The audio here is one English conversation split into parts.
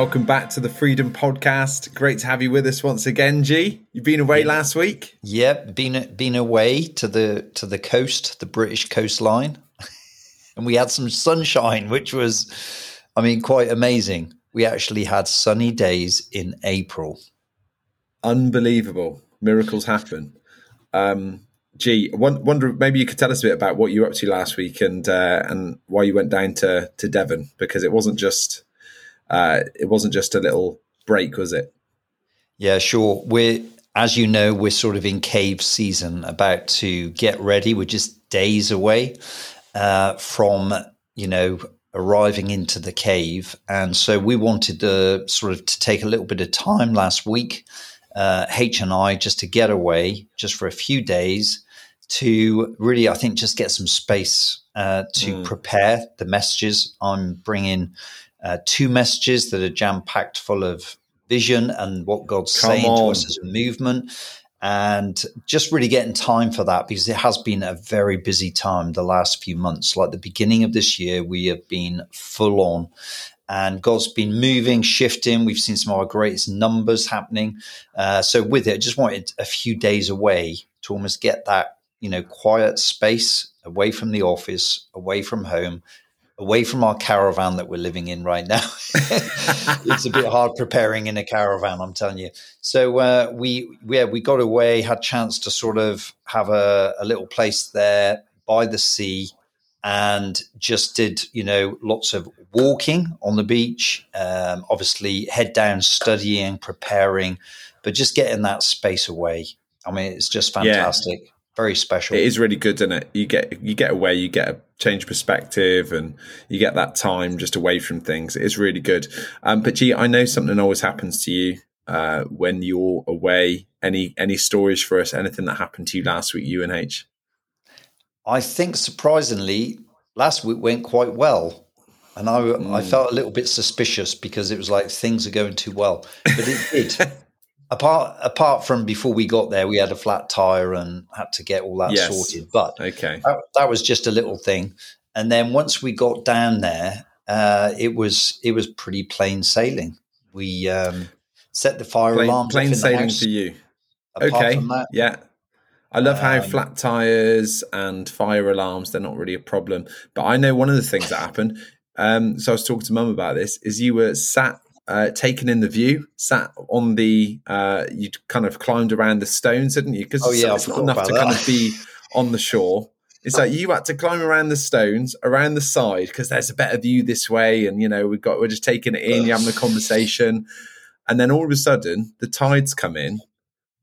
Welcome back to the Freedom Podcast. Great to have you with us once again, G. You've been away yeah. last week. Yep, been been away to the to the coast, the British coastline, and we had some sunshine, which was, I mean, quite amazing. We actually had sunny days in April. Unbelievable, miracles happen. Um, G, wonder maybe you could tell us a bit about what you were up to last week and uh, and why you went down to to Devon because it wasn't just uh, it wasn't just a little break, was it? Yeah, sure. We're as you know, we're sort of in cave season, about to get ready. We're just days away uh, from you know arriving into the cave, and so we wanted to sort of to take a little bit of time last week. Uh, H and I just to get away just for a few days to really, I think, just get some space uh, to mm. prepare the messages. I'm bringing uh, two messages that are jam packed full of vision and what God's Come saying on. to us as a movement. And just really getting time for that because it has been a very busy time the last few months. Like the beginning of this year, we have been full on and God's been moving, shifting. We've seen some of our greatest numbers happening. Uh, so with it, I just wanted a few days away to almost get that you know, quiet space away from the office, away from home, away from our caravan that we're living in right now. it's a bit hard preparing in a caravan, I'm telling you. So uh, we, yeah, we got away, had chance to sort of have a, a little place there by the sea, and just did you know lots of walking on the beach. Um, obviously, head down, studying, preparing, but just getting that space away. I mean, it's just fantastic. Yeah very special. It is really good, isn't it? You get you get away, you get a change perspective, and you get that time just away from things. It is really good. Um, but G, I know something always happens to you uh, when you're away. Any any stories for us? Anything that happened to you last week, UNH? I think surprisingly, last week went quite well. And I, mm. I felt a little bit suspicious because it was like things are going too well, but it did. apart apart from before we got there, we had a flat tire and had to get all that yes. sorted. But okay, that, that, was just a little thing. And then once we got down there, uh, it was it was pretty plain sailing. We um, set the fire plain, alarm. Plain sailing for you. Apart okay. That, yeah. I love how um, flat tires and fire alarms—they're not really a problem. But I know one of the things that happened. Um, so I was talking to Mum about this. Is you were sat uh, taken in the view, sat on the, uh, you kind of climbed around the stones, didn't you? Because oh, yeah, it's, not enough to that. kind of be on the shore. It's like you had to climb around the stones, around the side, because there's a better view this way, and you know we've got we're just taking it in, you're having a conversation, and then all of a sudden the tides come in,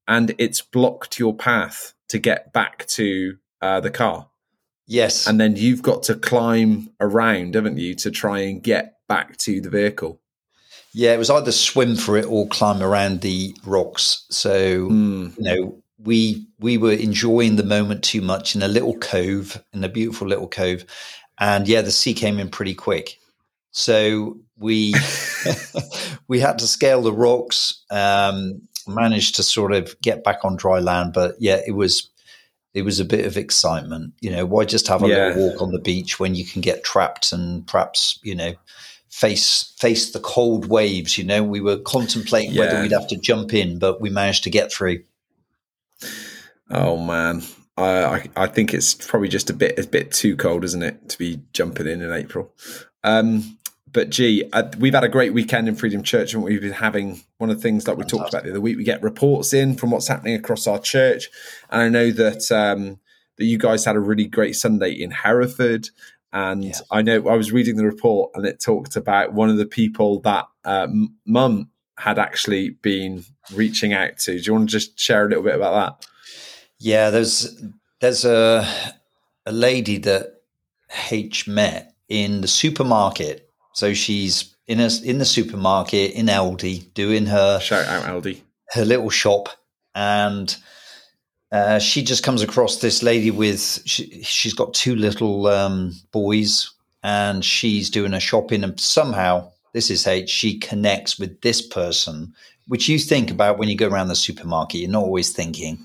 and it's blocked your path to get back to uh, the car. Yes, and then you've got to climb around, haven't you, to try and get back to the vehicle. Yeah, it was either swim for it or climb around the rocks. So mm. you know, we we were enjoying the moment too much in a little cove, in a beautiful little cove, and yeah, the sea came in pretty quick. So we we had to scale the rocks, um, managed to sort of get back on dry land, but yeah, it was it was a bit of excitement. You know, why just have a yeah. little walk on the beach when you can get trapped and perhaps you know face face the cold waves. You know, we were contemplating yeah. whether we'd have to jump in, but we managed to get through. Oh man, I I think it's probably just a bit a bit too cold, isn't it, to be jumping in in April. Um, but G, uh, we've had a great weekend in Freedom Church, and we've been having one of the things that we talked about the other week. We get reports in from what's happening across our church, and I know that um, that you guys had a really great Sunday in Hereford, and yeah. I know I was reading the report and it talked about one of the people that uh, mum had actually been reaching out to. Do you want to just share a little bit about that? Yeah, there's there's a a lady that H met in the supermarket. So she's in a, in the supermarket in Aldi doing her shout out Aldi her little shop and uh, she just comes across this lady with she, has got two little um, boys and she's doing a shopping and somehow this is how she connects with this person which you think about when you go around the supermarket you're not always thinking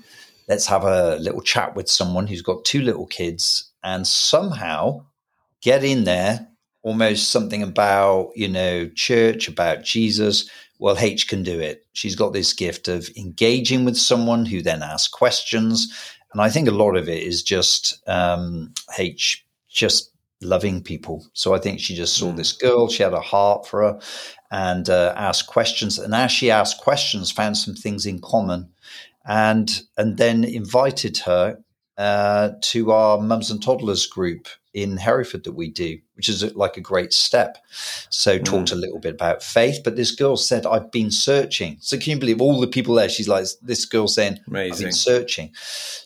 let's have a little chat with someone who's got two little kids and somehow get in there almost something about, you know, church, about Jesus. Well, H can do it. She's got this gift of engaging with someone who then asks questions. And I think a lot of it is just um, H just loving people. So I think she just saw mm. this girl, she had a heart for her and uh, asked questions. And as she asked questions, found some things in common and and then invited her uh, to our mums and toddlers group in Hereford that we do, which is like a great step. So mm. talked a little bit about faith, but this girl said, I've been searching. So can you believe all the people there? She's like, this girl saying, Amazing. I've been searching.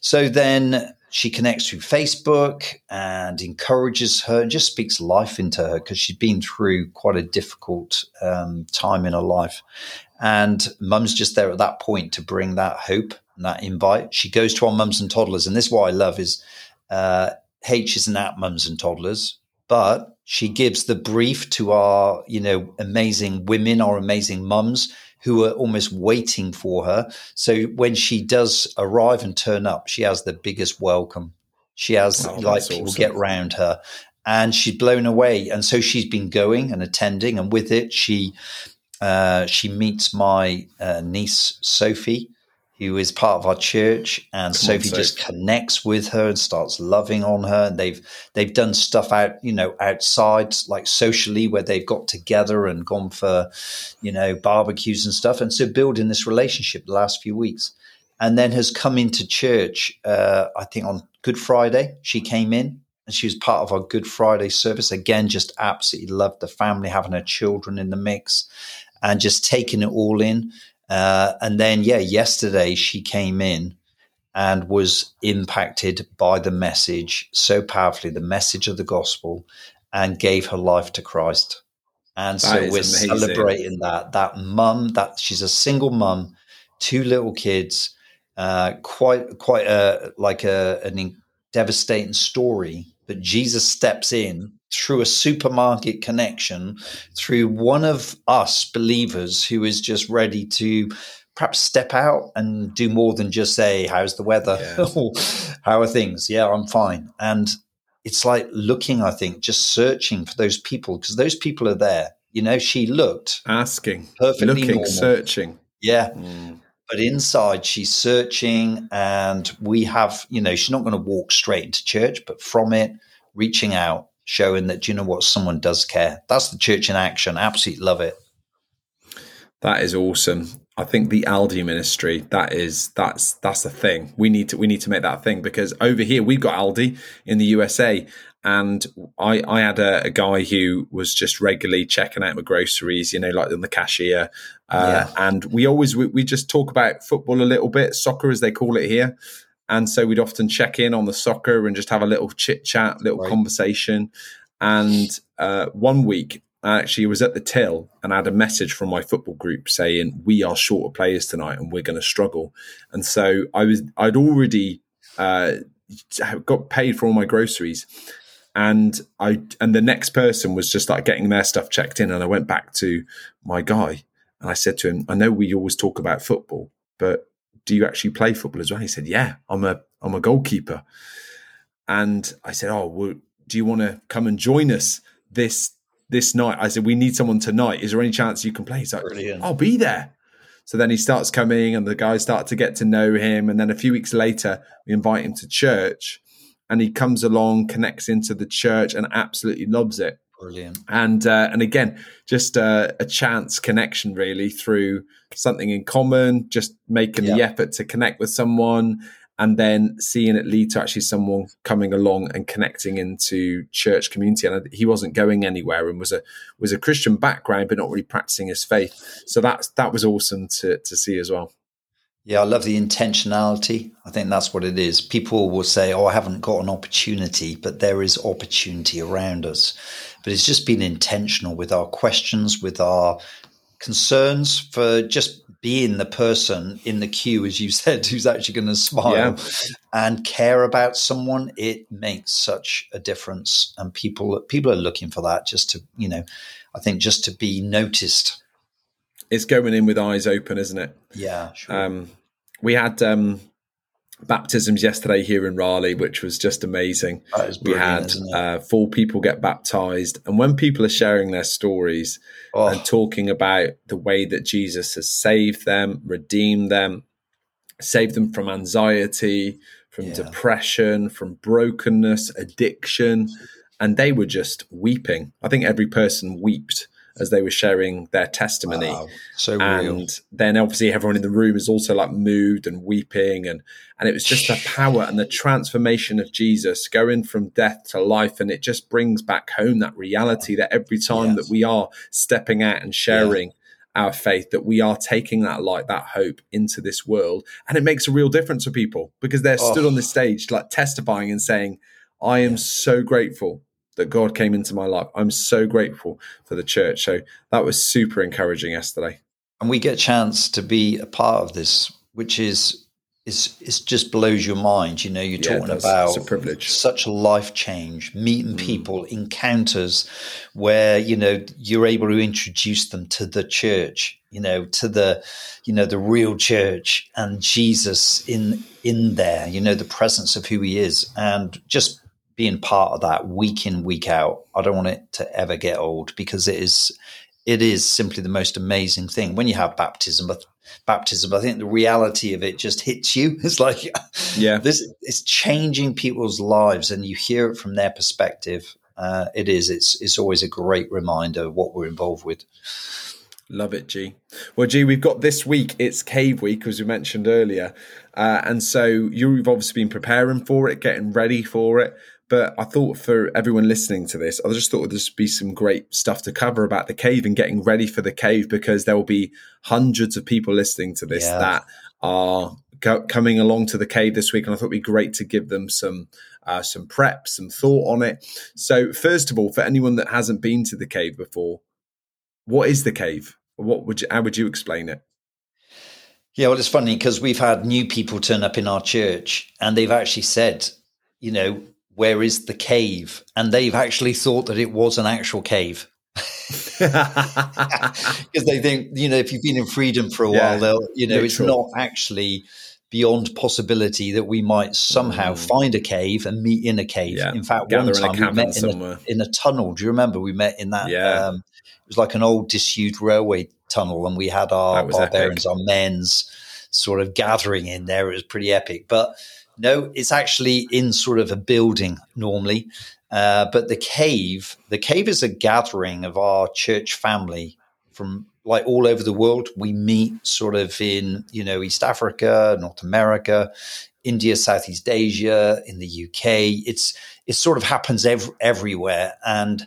So then she connects through Facebook and encourages her and just speaks life into her because she's been through quite a difficult um, time in her life. And mum's just there at that point to bring that hope and that invite. She goes to our mums and toddlers. And this is what I love is uh, H isn't at mums and toddlers, but she gives the brief to our, you know, amazing women, our amazing mums who are almost waiting for her. So when she does arrive and turn up, she has the biggest welcome. She has oh, like people awesome. get round her and she's blown away. And so she's been going and attending. And with it, she, uh, she meets my uh, niece, Sophie, who is part of our church, and Come Sophie on, just connects with her and starts loving on her. And they've they've done stuff out, you know, outside, like socially, where they've got together and gone for, you know, barbecues and stuff. And so building this relationship the last few weeks, and then has come into church. Uh, I think on Good Friday, she came in and she was part of our Good Friday service. Again, just absolutely loved the family, having her children in the mix, and just taking it all in. Uh, and then, yeah, yesterday she came in and was impacted by the message so powerfully, the message of the gospel, and gave her life to Christ. And that so we're amazing. celebrating that. That mum, that she's a single mum, two little kids, uh, quite quite a like a an devastating story. But Jesus steps in through a supermarket connection, through one of us believers who is just ready to perhaps step out and do more than just say, How's the weather? Yeah. How are things? Yeah, I'm fine. And it's like looking, I think, just searching for those people because those people are there. You know, she looked asking, perfectly looking, normal. searching. Yeah. Mm. But inside, she's searching, and we have, you know, she's not going to walk straight into church, but from it, reaching out, showing that, you know what, someone does care. That's the church in action. Absolutely love it. That is awesome. I think the Aldi ministry that is that's that's the thing. We need to we need to make that thing because over here we've got Aldi in the USA, and I I had a, a guy who was just regularly checking out my groceries, you know, like on the cashier, uh, yeah. and we always we, we just talk about football a little bit, soccer as they call it here, and so we'd often check in on the soccer and just have a little chit chat, little right. conversation. And uh, one week, I actually was at the till and I had a message from my football group saying we are short of players tonight and we're going to struggle. And so I was, I'd already uh, got paid for all my groceries, and I and the next person was just like getting their stuff checked in, and I went back to my guy and I said to him, I know we always talk about football, but do you actually play football as well? He said, yeah, I'm a, I'm a goalkeeper. And I said, oh, well, do you want to come and join us this, this night? I said, we need someone tonight. Is there any chance you can play? He's like, Brilliant. I'll be there. So then he starts coming and the guys start to get to know him. And then a few weeks later, we invite him to church and he comes along, connects into the church and absolutely loves it. Brilliant. And uh, and again, just a, a, chance connection really through something in common, just making the effort to connect with someone, and then seeing it lead to actually someone coming along and connecting into church community. And he wasn't going anywhere and was a was a Christian background, but not really practicing his faith. So that's that was awesome to to see as well. Yeah, I love the intentionality. I think that's what it is. People will say, Oh, I haven't got an opportunity, but there is opportunity around us. But it's just been intentional with our questions, with our concerns for just being the person in the queue, as you said, who's actually going to smile yeah. and care about someone. It makes such a difference. And people, people are looking for that just to, you know, I think just to be noticed it's going in with eyes open, isn't it? Yeah, sure. Um, we had um, baptisms yesterday here in Raleigh, which was just amazing. we had uh, four people get baptized, and when people are sharing their stories oh. and talking about the way that Jesus has saved them, redeemed them, saved them from anxiety, from yeah. depression, from brokenness, addiction, and they were just weeping. I think every person wept as they were sharing their testimony. Wow, so and real. then obviously everyone in the room is also like moved and weeping and and it was just the power and the transformation of Jesus going from death to life and it just brings back home that reality that every time yes. that we are stepping out and sharing yeah. our faith that we are taking that light that hope into this world and it makes a real difference for people because they're oh. stood on oh. the stage like testifying and saying I am so grateful that God came into my life. I'm so grateful for the church. So that was super encouraging yesterday. And we get a chance to be a part of this, which is is it just blows your mind. You know, you're yeah, talking about a privilege. such a life change, meeting mm. people, encounters where, you know, you're able to introduce them to the church, you know, to the, you know, the real church and Jesus in in there, you know, the presence of who he is. And just being part of that week in week out. I don't want it to ever get old because it is it is simply the most amazing thing. When you have baptism but baptism i think the reality of it just hits you. It's like yeah. this it's changing people's lives and you hear it from their perspective. Uh, it is. It's it's always a great reminder of what we're involved with. Love it, G. Well, G, we've got this week. It's Cave Week, as we mentioned earlier, uh, and so you've obviously been preparing for it, getting ready for it. But I thought for everyone listening to this, I just thought there'd just be some great stuff to cover about the cave and getting ready for the cave because there will be hundreds of people listening to this yeah. that are go- coming along to the cave this week, and I thought it'd be great to give them some uh, some prep, some thought on it. So, first of all, for anyone that hasn't been to the cave before, what is the cave? What would you, how would you explain it? Yeah, well, it's funny because we've had new people turn up in our church, and they've actually said, you know, where is the cave? And they've actually thought that it was an actual cave. Because they think, you know, if you've been in freedom for a yeah, while, they'll, you know, literal. it's not actually beyond possibility that we might somehow mm. find a cave and meet in a cave. Yeah. In fact, Gather one time we met in a, in a, tunnel. Do you remember we met in that? Yeah. Um, it was like an old disused railway tunnel, and we had our barbarians, epic. our men's sort of gathering in there. It was pretty epic. But no, it's actually in sort of a building normally. Uh, but the cave, the cave is a gathering of our church family from like all over the world. We meet sort of in, you know, East Africa, North America, India, Southeast Asia, in the UK. It's it sort of happens ev- everywhere, and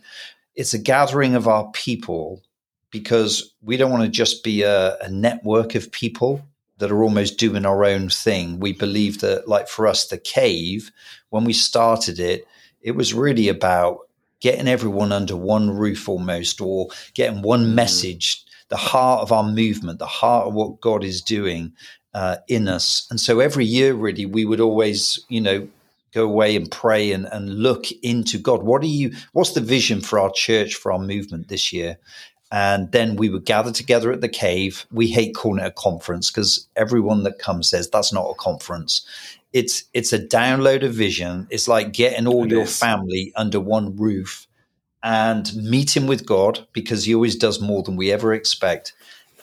it's a gathering of our people because we don't want to just be a, a network of people that are almost doing our own thing. We believe that, like for us, the cave, when we started it, it was really about getting everyone under one roof almost, or getting one mm. message, the heart of our movement, the heart of what God is doing uh, in us. And so every year, really, we would always, you know, go away and pray and, and look into God. What are you, what's the vision for our church, for our movement this year? And then we would gather together at the cave. We hate calling it a conference because everyone that comes says that's not a conference. It's it's a download of vision. It's like getting all it your is. family under one roof and meeting with God because He always does more than we ever expect.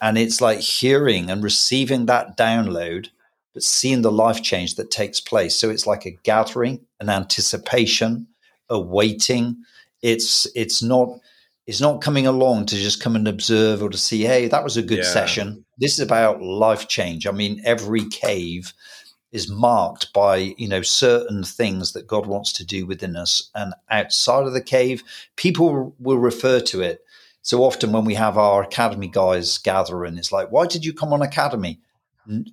And it's like hearing and receiving that download, but seeing the life change that takes place. So it's like a gathering, an anticipation, a waiting. It's it's not it's not coming along to just come and observe or to see, hey, that was a good yeah. session. This is about life change. I mean, every cave is marked by you know certain things that God wants to do within us, and outside of the cave, people will refer to it. So often when we have our academy guys gather, and it's like, why did you come on academy?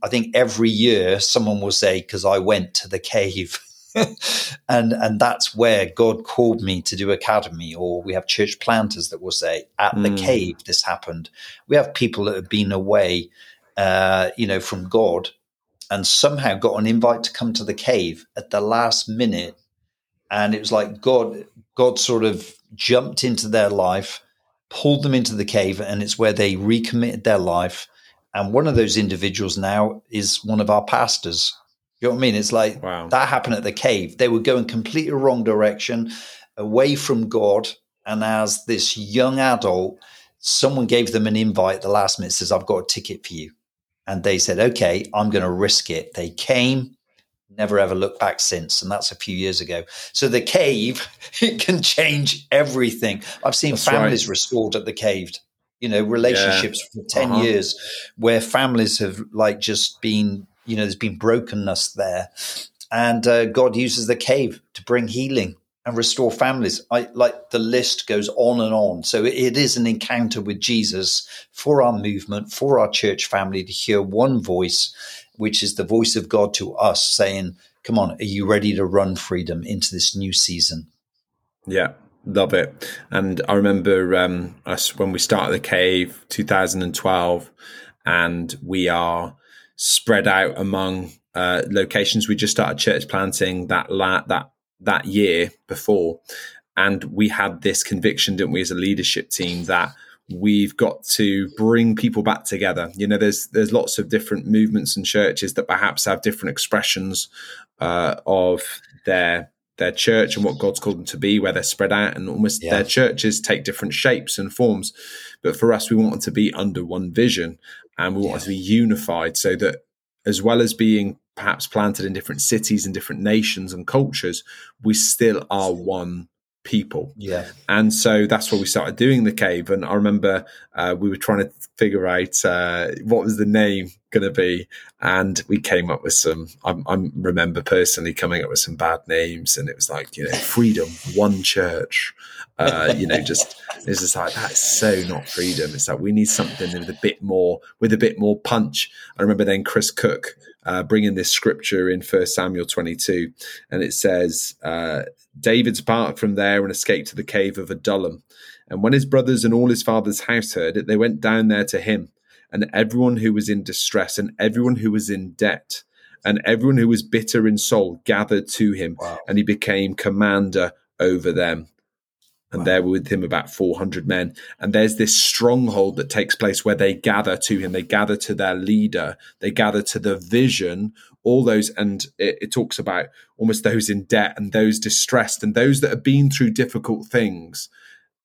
I think every year someone will say, because I went to the cave. and and that's where God called me to do academy. Or we have church planters that will say, "At the mm. cave, this happened." We have people that have been away, uh, you know, from God, and somehow got an invite to come to the cave at the last minute, and it was like God, God sort of jumped into their life, pulled them into the cave, and it's where they recommitted their life. And one of those individuals now is one of our pastors You know what I mean? It's like wow. that happened at the cave. They were going completely wrong direction, away from God. And as this young adult, someone gave them an invite the last minute, says, I've got a ticket for you. And they said, okay, I'm going to risk it. They came, never ever looked back since. And that's a few years ago. So the cave, it can change everything. I've seen that's families right. restored at the cave you know relationships yeah. for 10 uh-huh. years where families have like just been you know there's been brokenness there. And uh, god uses the cave to bring healing and restore families. I, like the list goes on and on. So it, it is an encounter with jesus for our movement for our church family to hear one voice which is the voice of god to us saying come on are you ready to run freedom into this new season? Yeah love it. And I remember um, us when we started the cave, 2012, and we are spread out among uh, locations. We just started church planting that la- that that year before, and we had this conviction, didn't we, as a leadership team that we've got to bring people back together. You know, there's there's lots of different movements and churches that perhaps have different expressions uh, of their their church and what God's called them to be, where they're spread out and almost yeah. their churches take different shapes and forms. But for us, we want them to be under one vision and we want yeah. to be unified so that as well as being perhaps planted in different cities and different nations and cultures, we still are one people. Yeah. And so that's where we started doing the cave. And I remember uh, we were trying to figure out uh, what was the name going to be, and we came up with some. I, I, remember personally coming up with some bad names, and it was like you know, freedom, one church. Uh, you know, just it's just like that's so not freedom. It's like we need something with a bit more, with a bit more punch. I remember then Chris Cook uh, bringing this scripture in First Samuel 22, and it says, uh, David's part from there and escaped to the cave of Adullam. And when his brothers and all his father's house heard it, they went down there to him, and everyone who was in distress, and everyone who was in debt, and everyone who was bitter in soul gathered to him, wow. and he became commander over them. And wow. there were with him about 400 men. And there's this stronghold that takes place where they gather to him, they gather to their leader, they gather to the vision, all those. And it, it talks about almost those in debt and those distressed and those that have been through difficult things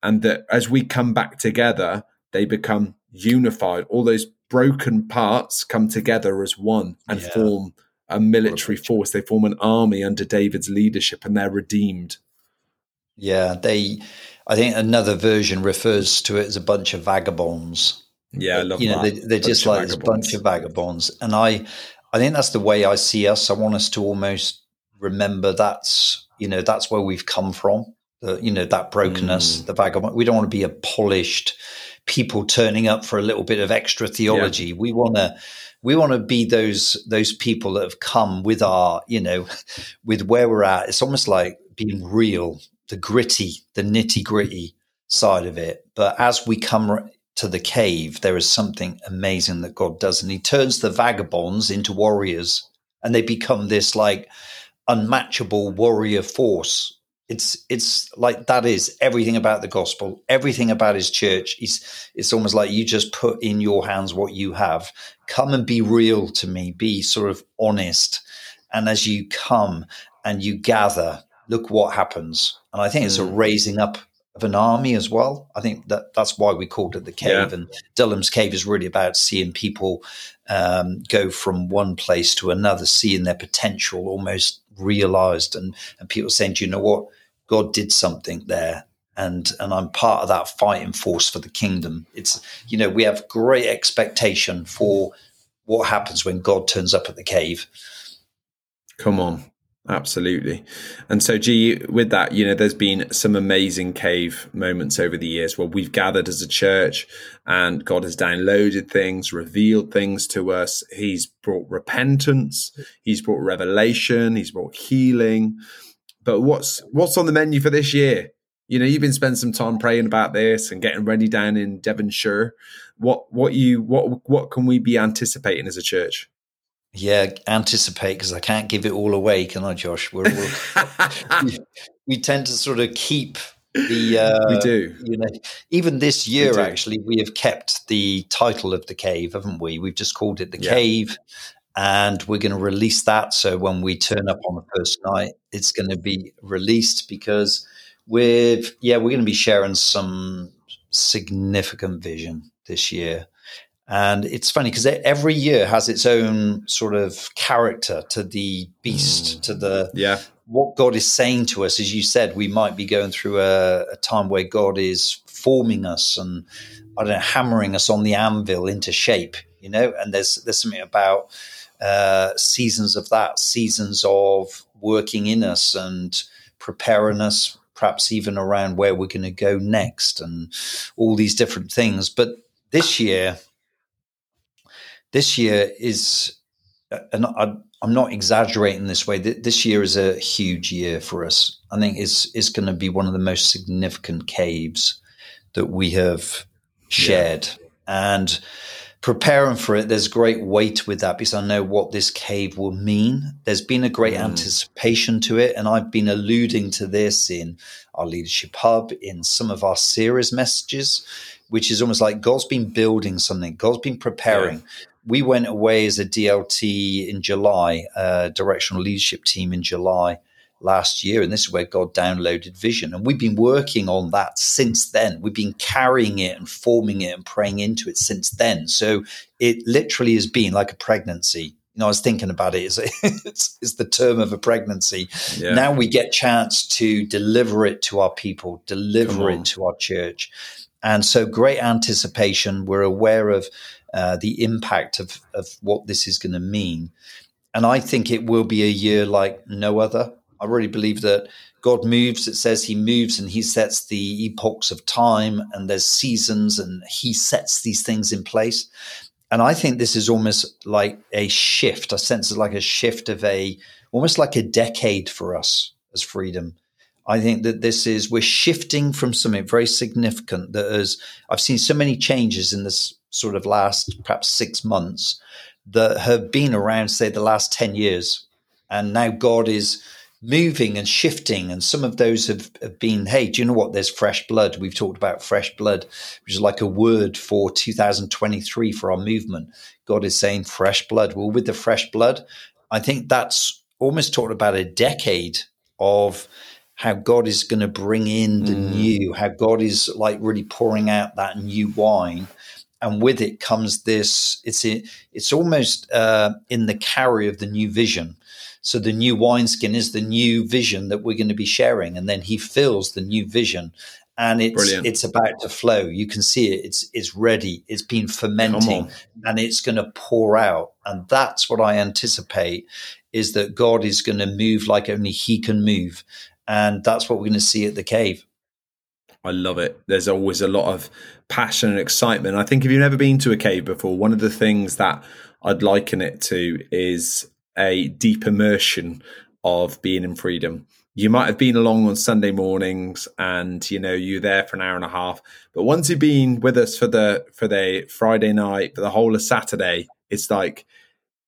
and that as we come back together, they become unified. All those broken parts come together as one and yeah. form a military force. They form an army under David's leadership, and they're redeemed. Yeah, they. I think another version refers to it as a bunch of vagabonds. Yeah, I love you know, that. They, are just like this bunch of vagabonds, and I, I think that's the way I see us. I want us to almost remember that's you know that's where we've come from the you know that brokenness, mm. the vagabond. We don't want to be a polished people turning up for a little bit of extra theology. Yeah. We want to we want to be those those people that have come with our you know with where we're at. It's almost like being real, the gritty, the nitty gritty side of it. But as we come to the cave, there is something amazing that God does, and He turns the vagabonds into warriors, and they become this like unmatchable warrior force it's it's like that is everything about the gospel, everything about his church. He's, it's almost like you just put in your hands what you have. Come and be real to me, be sort of honest. And as you come and you gather, look what happens. And I think it's a mm. raising up of an army as well. I think that that's why we called it the cave. Yeah. And Dulham's cave is really about seeing people um, go from one place to another, seeing their potential almost realized, and and people saying, "Do you know what? God did something there." And, and I'm part of that fighting force for the kingdom. It's you know we have great expectation for what happens when God turns up at the cave. Come on, Absolutely. And so, G, with that, you know, there's been some amazing cave moments over the years where we've gathered as a church and God has downloaded things, revealed things to us. He's brought repentance, He's brought revelation, He's brought healing. But what's what's on the menu for this year? You know, you've been spending some time praying about this and getting ready down in Devonshire. What what you what what can we be anticipating as a church? Yeah, anticipate because I can't give it all away, can I, Josh? We're, we're, we, we tend to sort of keep the uh, we do you know even this year we actually we have kept the title of the cave haven't we we've just called it the yeah. cave and we're going to release that. So when we turn up on the first night, it's going to be released because we're yeah we're going to be sharing some significant vision this year. And it's funny because every year has its own sort of character to the beast, mm. to the yeah. what God is saying to us. As you said, we might be going through a, a time where God is forming us and I don't know, hammering us on the anvil into shape, you know. And there's there's something about uh, seasons of that, seasons of working in us and preparing us perhaps even around where we're going to go next and all these different things. But this year, this year is, and I, am not exaggerating this way. This year is a huge year for us. I think it's, it's going to be one of the most significant caves that we have shared. Yeah. And preparing for it, there's great weight with that because I know what this cave will mean. There's been a great mm. anticipation to it, and I've been alluding to this in our leadership hub, in some of our series messages, which is almost like God's been building something, God's been preparing. Yeah. We went away as a DLT in July, uh, directional leadership team in July last year. And this is where God downloaded vision. And we've been working on that since then. We've been carrying it and forming it and praying into it since then. So it literally has been like a pregnancy. You know, I was thinking about it. It's, it's the term of a pregnancy. Yeah. Now we get chance to deliver it to our people, deliver it to our church. And so great anticipation. We're aware of uh, the impact of, of what this is going to mean. And I think it will be a year like no other. I really believe that God moves. It says He moves and He sets the epochs of time, and there's seasons, and He sets these things in place. And I think this is almost like a shift. I sense it's like a shift of a almost like a decade for us as freedom. I think that this is we're shifting from something very significant that is I've seen so many changes in this sort of last perhaps six months that have been around, say, the last 10 years. And now God is moving and shifting. And some of those have, have, been, hey, do you know what? There's fresh blood. We've talked about fresh blood, which is like a word for 2023 for our movement. God is saying fresh blood. Well, with the fresh blood, I think that's almost talked about a decade of how God is going to bring in the mm. new, how God is like really pouring out that new wine. And with it comes this, it's, it's almost uh, in the carry of the new vision so the new wineskin is the new vision that we're going to be sharing. And then he fills the new vision and it's Brilliant. it's about to flow. You can see it. It's it's ready. It's been fermenting, and it's going to pour out. And that's what I anticipate is that God is going to move like only He can move, and that's what we're going to see at the cave. I love it. There's always a lot of passion and excitement. I think if you've never been to a cave before, one of the things that I'd liken it to is a deep immersion of being in freedom. You might have been along on Sunday mornings and you know you're there for an hour and a half, but once you've been with us for the for the Friday night, for the whole of Saturday, it's like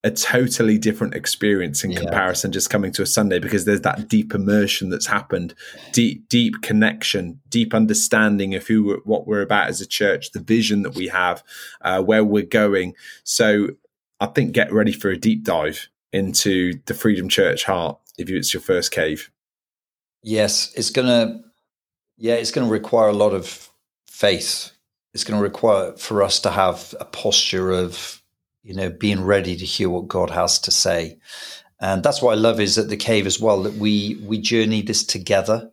a totally different experience in yeah. comparison just coming to a Sunday because there's that deep immersion that's happened, deep deep connection, deep understanding of who what we're about as a church, the vision that we have, uh, where we're going. So I think get ready for a deep dive into the Freedom Church heart if it's your first cave? Yes, it's gonna. Yeah, it's going to require a lot of faith. It's going to require for us to have a posture of, you know, being ready to hear what God has to say, and that's what I love is at the cave as well that we we journey this together.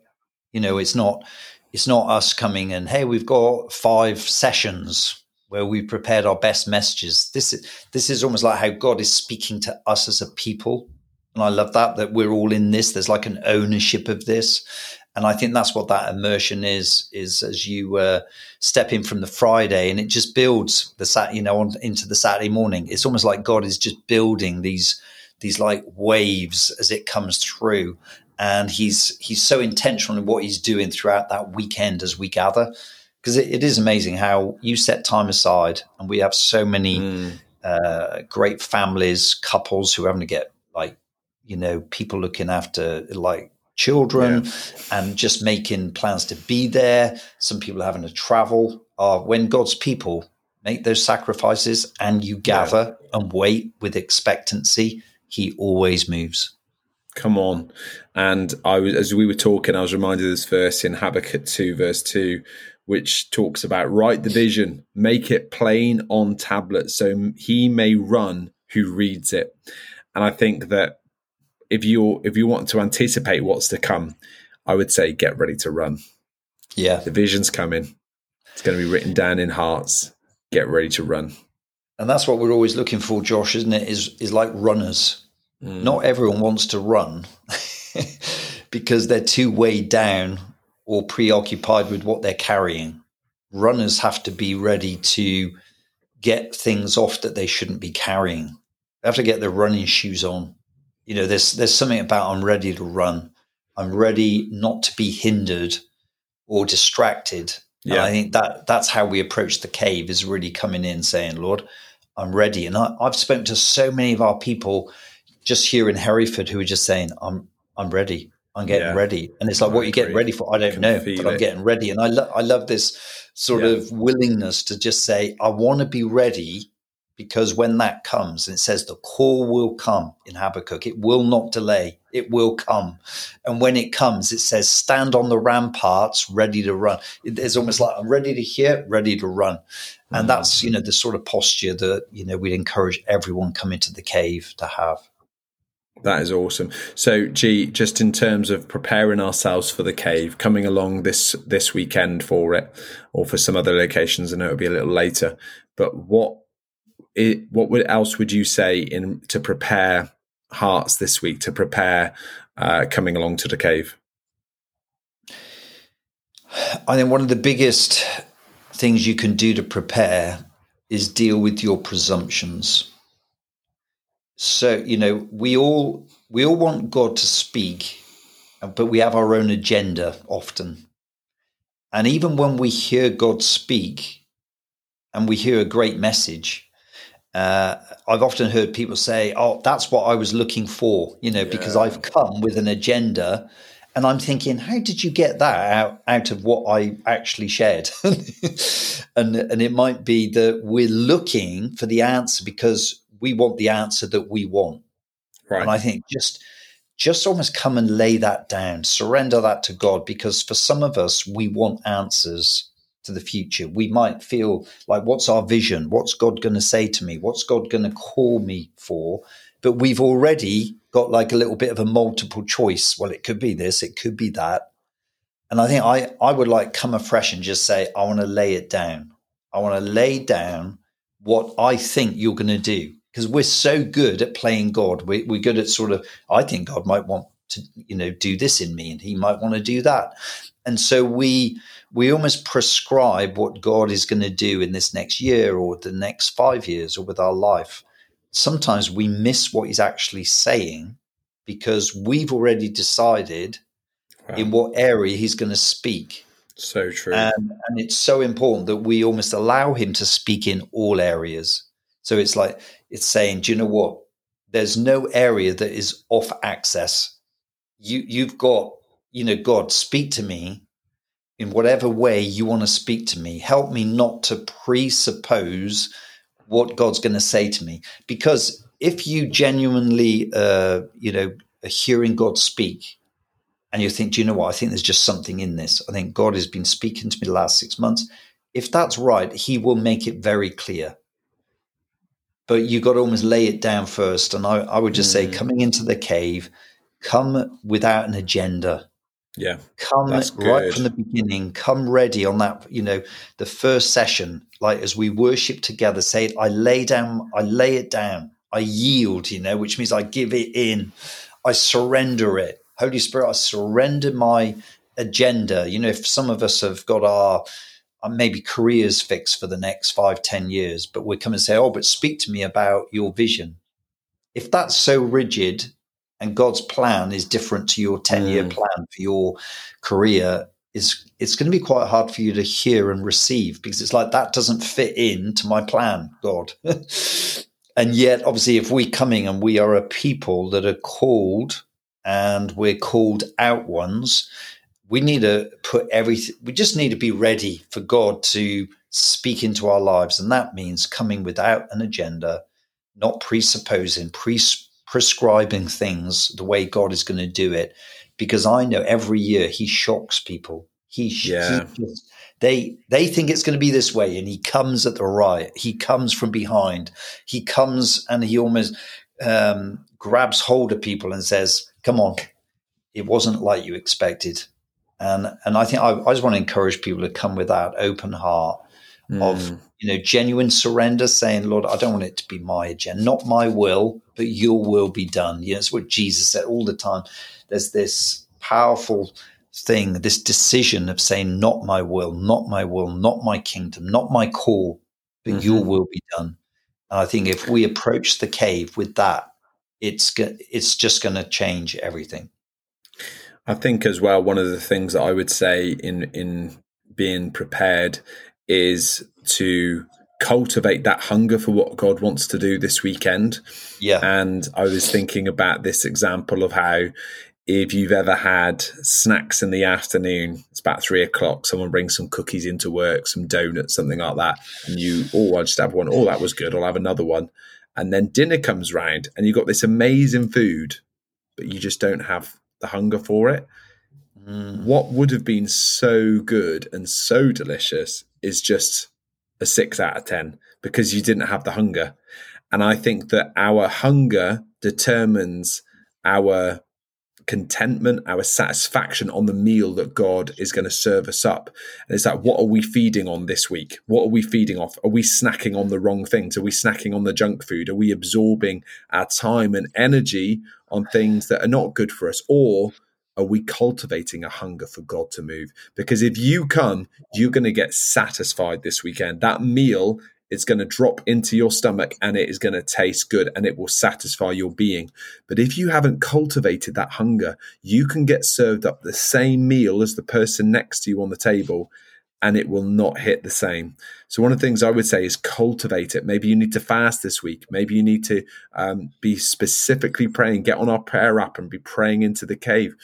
You know, it's not it's not us coming and hey, we've got five sessions where we prepared our best messages. This is this is almost like how God is speaking to us as a people, and I love that that we're all in this. There's like an ownership of this, and I think that's what that immersion is. Is as you uh, step in from the Friday, and it just builds the sat you know on, into the Saturday morning. It's almost like God is just building these these like waves as it comes through, and he's he's so intentional in what he's doing throughout that weekend as we gather because it, it is amazing how you set time aside, and we have so many mm. uh, great families, couples who are having to get like you know people looking after like children yeah. and just making plans to be there. Some people having to travel. Uh, when God's people make those sacrifices and you gather yeah. and wait with expectancy, he always moves. Come on. And I was as we were talking, I was reminded of this verse in Habakkuk 2, verse 2, which talks about write the vision, make it plain on tablets, so he may run who reads it. And I think that if you if you want to anticipate what's to come, I would say get ready to run. Yeah. The vision's coming. It's going to be written down in hearts. Get ready to run. And that's what we're always looking for, Josh, isn't it? Is is like runners. Mm. Not everyone wants to run because they're too weighed down or preoccupied with what they're carrying. Runners have to be ready to get things off that they shouldn't be carrying. They have to get their running shoes on. You know, there's there's something about I'm ready to run. I'm ready not to be hindered or distracted. Yeah. And I think that that's how we approach the cave is really coming in saying, Lord, I'm ready. And I, have spoken to so many of our people just here in Hereford who are just saying, I'm I'm ready. I'm getting yeah. ready. And it's like, I what are you getting ready for? I don't know, but I'm getting ready. And I, lo- I love this sort yeah. of willingness to just say, I want to be ready because when that comes, and it says the call will come in Habakkuk, it will not delay, it will come. And when it comes, it says, stand on the ramparts, ready to run. It's almost like I'm ready to hear, ready to run. And mm. that's, you know, the sort of posture that, you know, we'd encourage everyone coming to the cave to have. That is awesome. So, G, just in terms of preparing ourselves for the cave, coming along this this weekend for it, or for some other locations, I know it'll be a little later. But what it, what else would you say in to prepare hearts this week to prepare uh, coming along to the cave? I think one of the biggest things you can do to prepare is deal with your presumptions. So you know we all we all want God to speak, but we have our own agenda often. And even when we hear God speak, and we hear a great message, uh, I've often heard people say, "Oh, that's what I was looking for," you know, yeah. because I've come with an agenda, and I'm thinking, "How did you get that out out of what I actually shared?" and and it might be that we're looking for the answer because we want the answer that we want, right. and I think just just almost come and lay that down, surrender that to God, because for some of us, we want answers to the future. We might feel like, what's our vision? What's God going to say to me? What's God going to call me for? But we've already got like a little bit of a multiple choice. Well, it could be this, it could be that. And I think I, I would like come afresh and just say, I want to lay it down. I want to lay down what I think you're going to do because we're so good at playing God. We, we're good at sort of, I think God might want to, you know, do this in me and he might want to do that. And so we, we almost prescribe what God is going to do in this next year or the next five years or with our life. Sometimes we miss what he's actually saying because we've already decided wow. in what area he's going to speak. So true. And, and it's so important that we almost allow him to speak in all areas. So it's like, it's saying, do you know what? There's no area that is off access. You, you've got, you know, God, speak to me in whatever way you want to speak to me. Help me not to presuppose what God's going to say to me. Because if you genuinely, uh, you know, are hearing God speak, and you think, do you know what? I think there's just something in this. I think God has been speaking to me the last six months. If that's right, He will make it very clear. But you got to almost lay it down first. And I, I would just mm. say, coming into the cave, come without an agenda yeah. Come right from the beginning, come ready on that, you know, the first session, like as we worship together, say, I lay down, I lay it down, I yield, you know, which means I give it in, I surrender it. Holy Spirit, I surrender my agenda. You know, if some of us have got our uh, maybe careers fixed for the next five, ten years, but we come and say, Oh, but speak to me about your vision. If that's so rigid, and God's plan is different to your 10 year mm. plan for your career, is it's going to be quite hard for you to hear and receive because it's like that doesn't fit into my plan, God. and yet, obviously, if we're coming and we are a people that are called and we're called out ones, we need to put everything. We just need to be ready for God to speak into our lives, and that means coming without an agenda, not presupposing, pres- prescribing things the way God is going to do it. Because I know every year He shocks people. He, yeah. he just, they they think it's going to be this way, and He comes at the right. He comes from behind. He comes and He almost um, grabs hold of people and says, "Come on, it wasn't like you expected." And and I think I, I just want to encourage people to come with that open heart mm. of you know genuine surrender, saying, "Lord, I don't want it to be my agenda, not my will, but Your will be done." You know, it's what Jesus said all the time. There's this powerful thing, this decision of saying, "Not my will, not my will, not my kingdom, not my call, but mm-hmm. Your will be done." And I think if we approach the cave with that, it's it's just going to change everything. I think as well, one of the things that I would say in in being prepared is to cultivate that hunger for what God wants to do this weekend. Yeah. And I was thinking about this example of how if you've ever had snacks in the afternoon, it's about three o'clock, someone brings some cookies into work, some donuts, something like that, and you, oh, I'll just have one. Oh, that was good. I'll have another one. And then dinner comes round and you've got this amazing food, but you just don't have the hunger for it. Mm. What would have been so good and so delicious is just a six out of 10 because you didn't have the hunger. And I think that our hunger determines our contentment, our satisfaction on the meal that God is going to serve us up. And it's like, what are we feeding on this week? What are we feeding off? Are we snacking on the wrong things? Are we snacking on the junk food? Are we absorbing our time and energy on things that are not good for us? Or are we cultivating a hunger for God to move? Because if you come, you're going to get satisfied this weekend. That meal it's going to drop into your stomach and it is going to taste good and it will satisfy your being. But if you haven't cultivated that hunger, you can get served up the same meal as the person next to you on the table and it will not hit the same. So, one of the things I would say is cultivate it. Maybe you need to fast this week. Maybe you need to um, be specifically praying, get on our prayer app and be praying into the cave.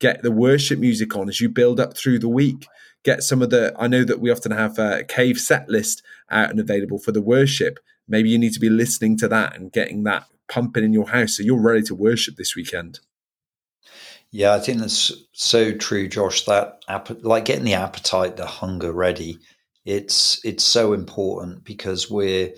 Get the worship music on as you build up through the week get some of the. I know that we often have a cave set list out and available for the worship. Maybe you need to be listening to that and getting that pumping in your house so you're ready to worship this weekend. Yeah, I think that's so true, Josh. That like getting the appetite, the hunger ready. It's it's so important because we're,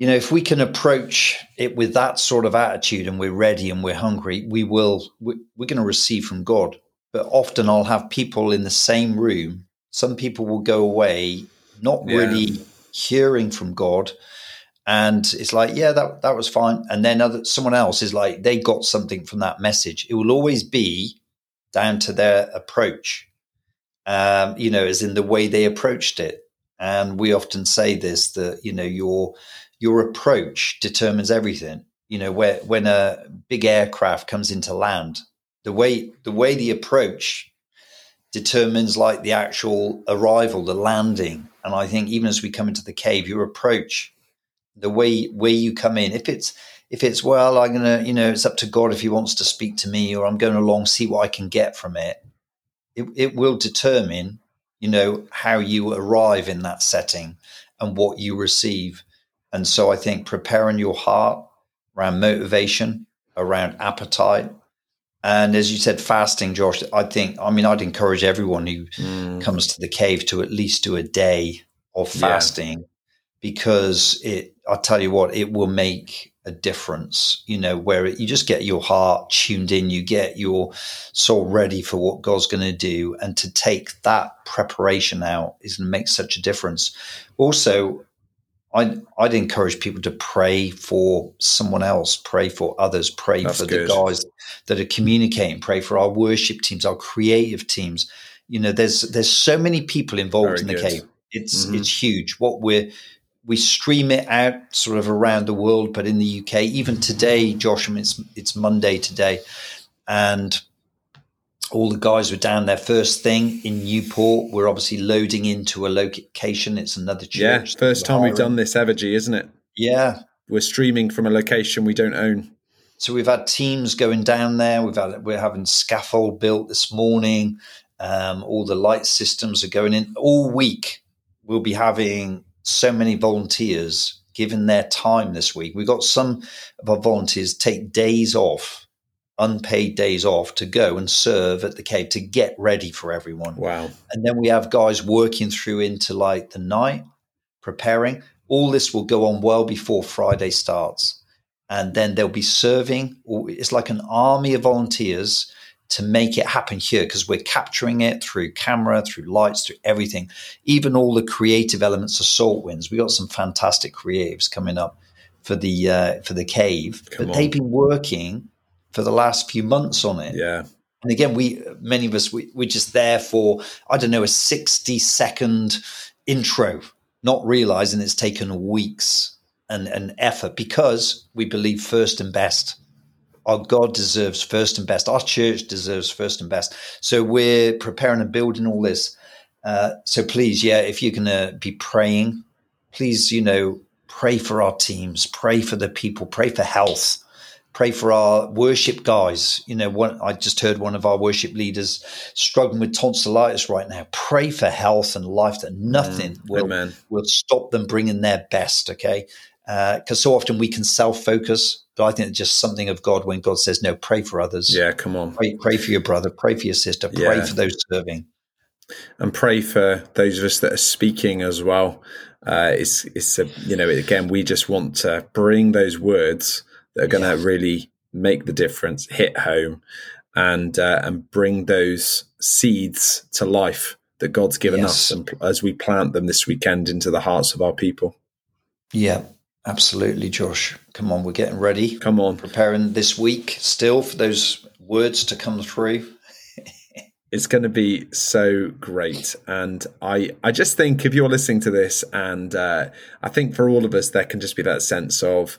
you know, if we can approach it with that sort of attitude and we're ready and we're hungry, we will we're going to receive from God but often I'll have people in the same room. Some people will go away not yeah. really hearing from God. And it's like, yeah, that, that was fine. And then other, someone else is like, they got something from that message. It will always be down to their approach, um, you know, as in the way they approached it. And we often say this that, you know, your, your approach determines everything. You know, where, when a big aircraft comes into land, the way the way the approach determines like the actual arrival, the landing. And I think even as we come into the cave, your approach, the way where you come in, if it's if it's well, I'm gonna, you know, it's up to God if He wants to speak to me, or I'm going along see what I can get from it. It, it will determine, you know, how you arrive in that setting and what you receive. And so I think preparing your heart around motivation, around appetite, and as you said, fasting, Josh, I think, I mean, I'd encourage everyone who mm. comes to the cave to at least do a day of fasting yeah. because it, I'll tell you what, it will make a difference, you know, where it, you just get your heart tuned in, you get your soul ready for what God's going to do. And to take that preparation out is going to make such a difference. Also, I'd, I'd encourage people to pray for someone else, pray for others, pray That's for good. the guys that are communicating, pray for our worship teams, our creative teams. You know, there's there's so many people involved Very in the good. cave. It's mm-hmm. it's huge. What we're we stream it out sort of around the world, but in the UK, even today, Josh, I mean, it's it's Monday today, and all the guys were down there first thing in Newport. We're obviously loading into a location. It's another church. Yeah, first time we've done this ever, G, isn't it? Yeah. We're streaming from a location we don't own. So we've had teams going down there. We've had we're having scaffold built this morning, Um, all the light systems are going in all week. We'll be having so many volunteers given their time this week. We've got some of our volunteers take days off, unpaid days off to go and serve at the cave to get ready for everyone. Wow. And then we have guys working through into like the night, preparing. All this will go on well before Friday starts. And then they'll be serving. It's like an army of volunteers to make it happen here because we're capturing it through camera, through lights, through everything, even all the creative elements of Salt Winds. We got some fantastic creatives coming up for the uh, for the cave, Come but on. they've been working for the last few months on it. Yeah. And again, we many of us we, we're just there for I don't know a sixty second intro, not realizing it's taken weeks and, and effort because we believe first and best our God deserves first and best. Our church deserves first and best. So we're preparing and building all this. Uh, so please, yeah, if you're going to be praying, please, you know, pray for our teams, pray for the people, pray for health, pray for our worship guys. You know, one, I just heard one of our worship leaders struggling with tonsillitis right now. Pray for health and life that nothing mm, will, will stop them bringing their best. Okay. Because uh, so often we can self focus but I think it's just something of God when God says, no, pray for others. Yeah, come on. Pray, pray for your brother, pray for your sister, pray yeah. for those serving. And pray for those of us that are speaking as well. Uh, it's, it's a, you know, again, we just want to bring those words that are going to really make the difference, hit home, and uh, and bring those seeds to life that God's given yes. us, and as we plant them this weekend into the hearts of our people. Yeah, Absolutely, Josh. Come on, we're getting ready. Come on. Preparing this week still for those words to come through. it's going to be so great and i i just think if you're listening to this and uh, i think for all of us there can just be that sense of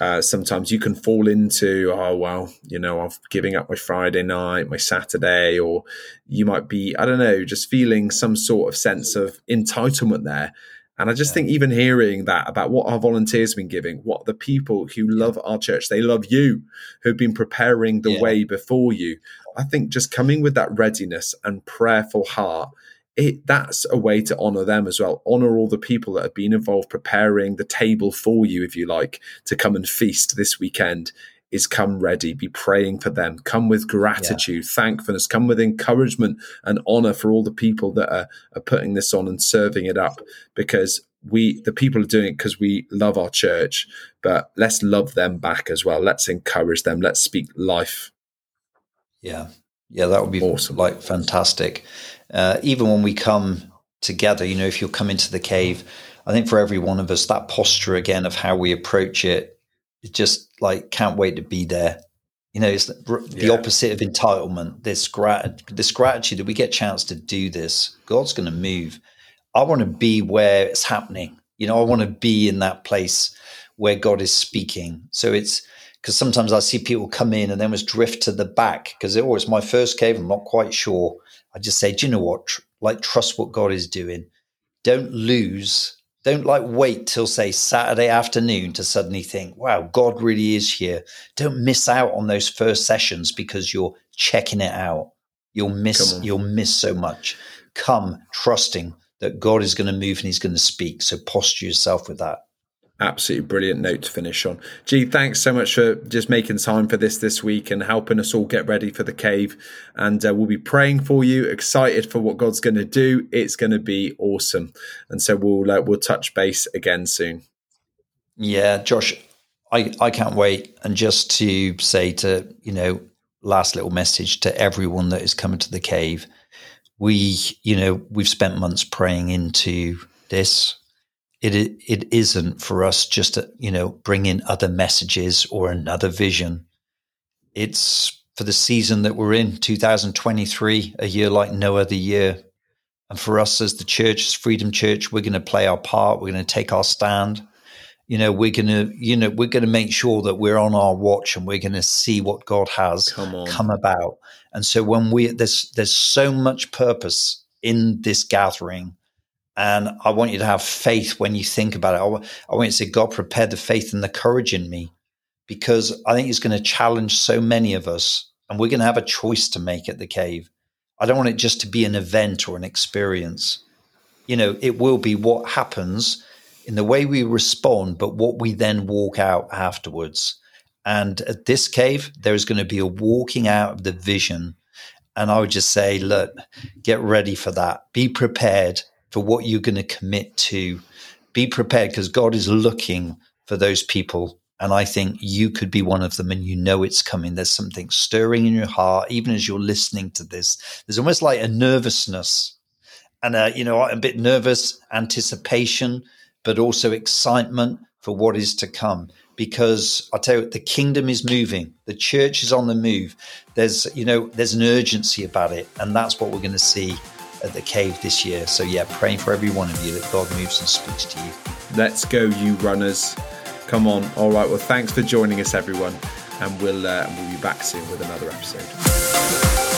uh, sometimes you can fall into oh well you know i'm giving up my friday night my saturday or you might be i don't know just feeling some sort of sense of entitlement there and I just yeah. think even hearing that about what our volunteers have been giving, what the people who love our church, they love you, who've been preparing the yeah. way before you. I think just coming with that readiness and prayerful heart, it that's a way to honor them as well. Honor all the people that have been involved preparing the table for you, if you like, to come and feast this weekend is come ready, be praying for them, come with gratitude, yeah. thankfulness, come with encouragement and honor for all the people that are, are putting this on and serving it up because we the people are doing it because we love our church but let's love them back as well. Let's encourage them. Let's speak life. Yeah. Yeah that would be awesome. like fantastic uh, even when we come together you know if you'll come into the cave i think for every one of us that posture again of how we approach it it just like can't wait to be there. You know, it's the yeah. opposite of entitlement. This grat- this gratitude that we get a chance to do this. God's going to move. I want to be where it's happening. You know, I want to be in that place where God is speaking. So it's because sometimes I see people come in and then just drift to the back because oh, it's my first cave. I'm not quite sure. I just say, do you know what? Tr- like, trust what God is doing. Don't lose don't like wait till say Saturday afternoon to suddenly think, wow, God really is here. Don't miss out on those first sessions because you're checking it out. You'll miss you'll miss so much. Come trusting that God is going to move and he's going to speak. So posture yourself with that absolutely brilliant note to finish on. G, thanks so much for just making time for this this week and helping us all get ready for the cave. And uh, we'll be praying for you, excited for what God's going to do. It's going to be awesome. And so we'll uh, we'll touch base again soon. Yeah, Josh, I I can't wait. And just to say to you know, last little message to everyone that is coming to the cave. We, you know, we've spent months praying into this it it isn't for us just to you know bring in other messages or another vision. It's for the season that we're in, 2023, a year like no other year. And for us as the church, as Freedom Church, we're going to play our part. We're going to take our stand. You know, we're going to, you know, we're going to make sure that we're on our watch and we're going to see what God has come, come about. And so when we, there's, there's so much purpose in this gathering and I want you to have faith when you think about it. I, want you to say, God, prepare the faith and the courage in me because I think it's going to challenge so many of us. And we're going to have a choice to make at the cave. I don't want it just to be an event or an experience. You know, it will be what happens in the way we respond, but what we then walk out afterwards. And at this cave, there's going to be a walking out of the vision. And I would just say, look, get ready for that. Be prepared for what you're going to commit to. Be prepared because God is looking for those people. And I think you could be one of them and you know it's coming. There's something stirring in your heart, even as you're listening to this. There's almost like a nervousness and, a, you know, a bit nervous anticipation, but also excitement for what is to come because I tell you, the kingdom is moving. The church is on the move. There's, you know, there's an urgency about it, and that's what we're going to see at the cave this year. So yeah, praying for every one of you that God moves and speaks to you. Let's go, you runners! Come on. All right. Well, thanks for joining us, everyone, and we'll uh, we'll be back soon with another episode.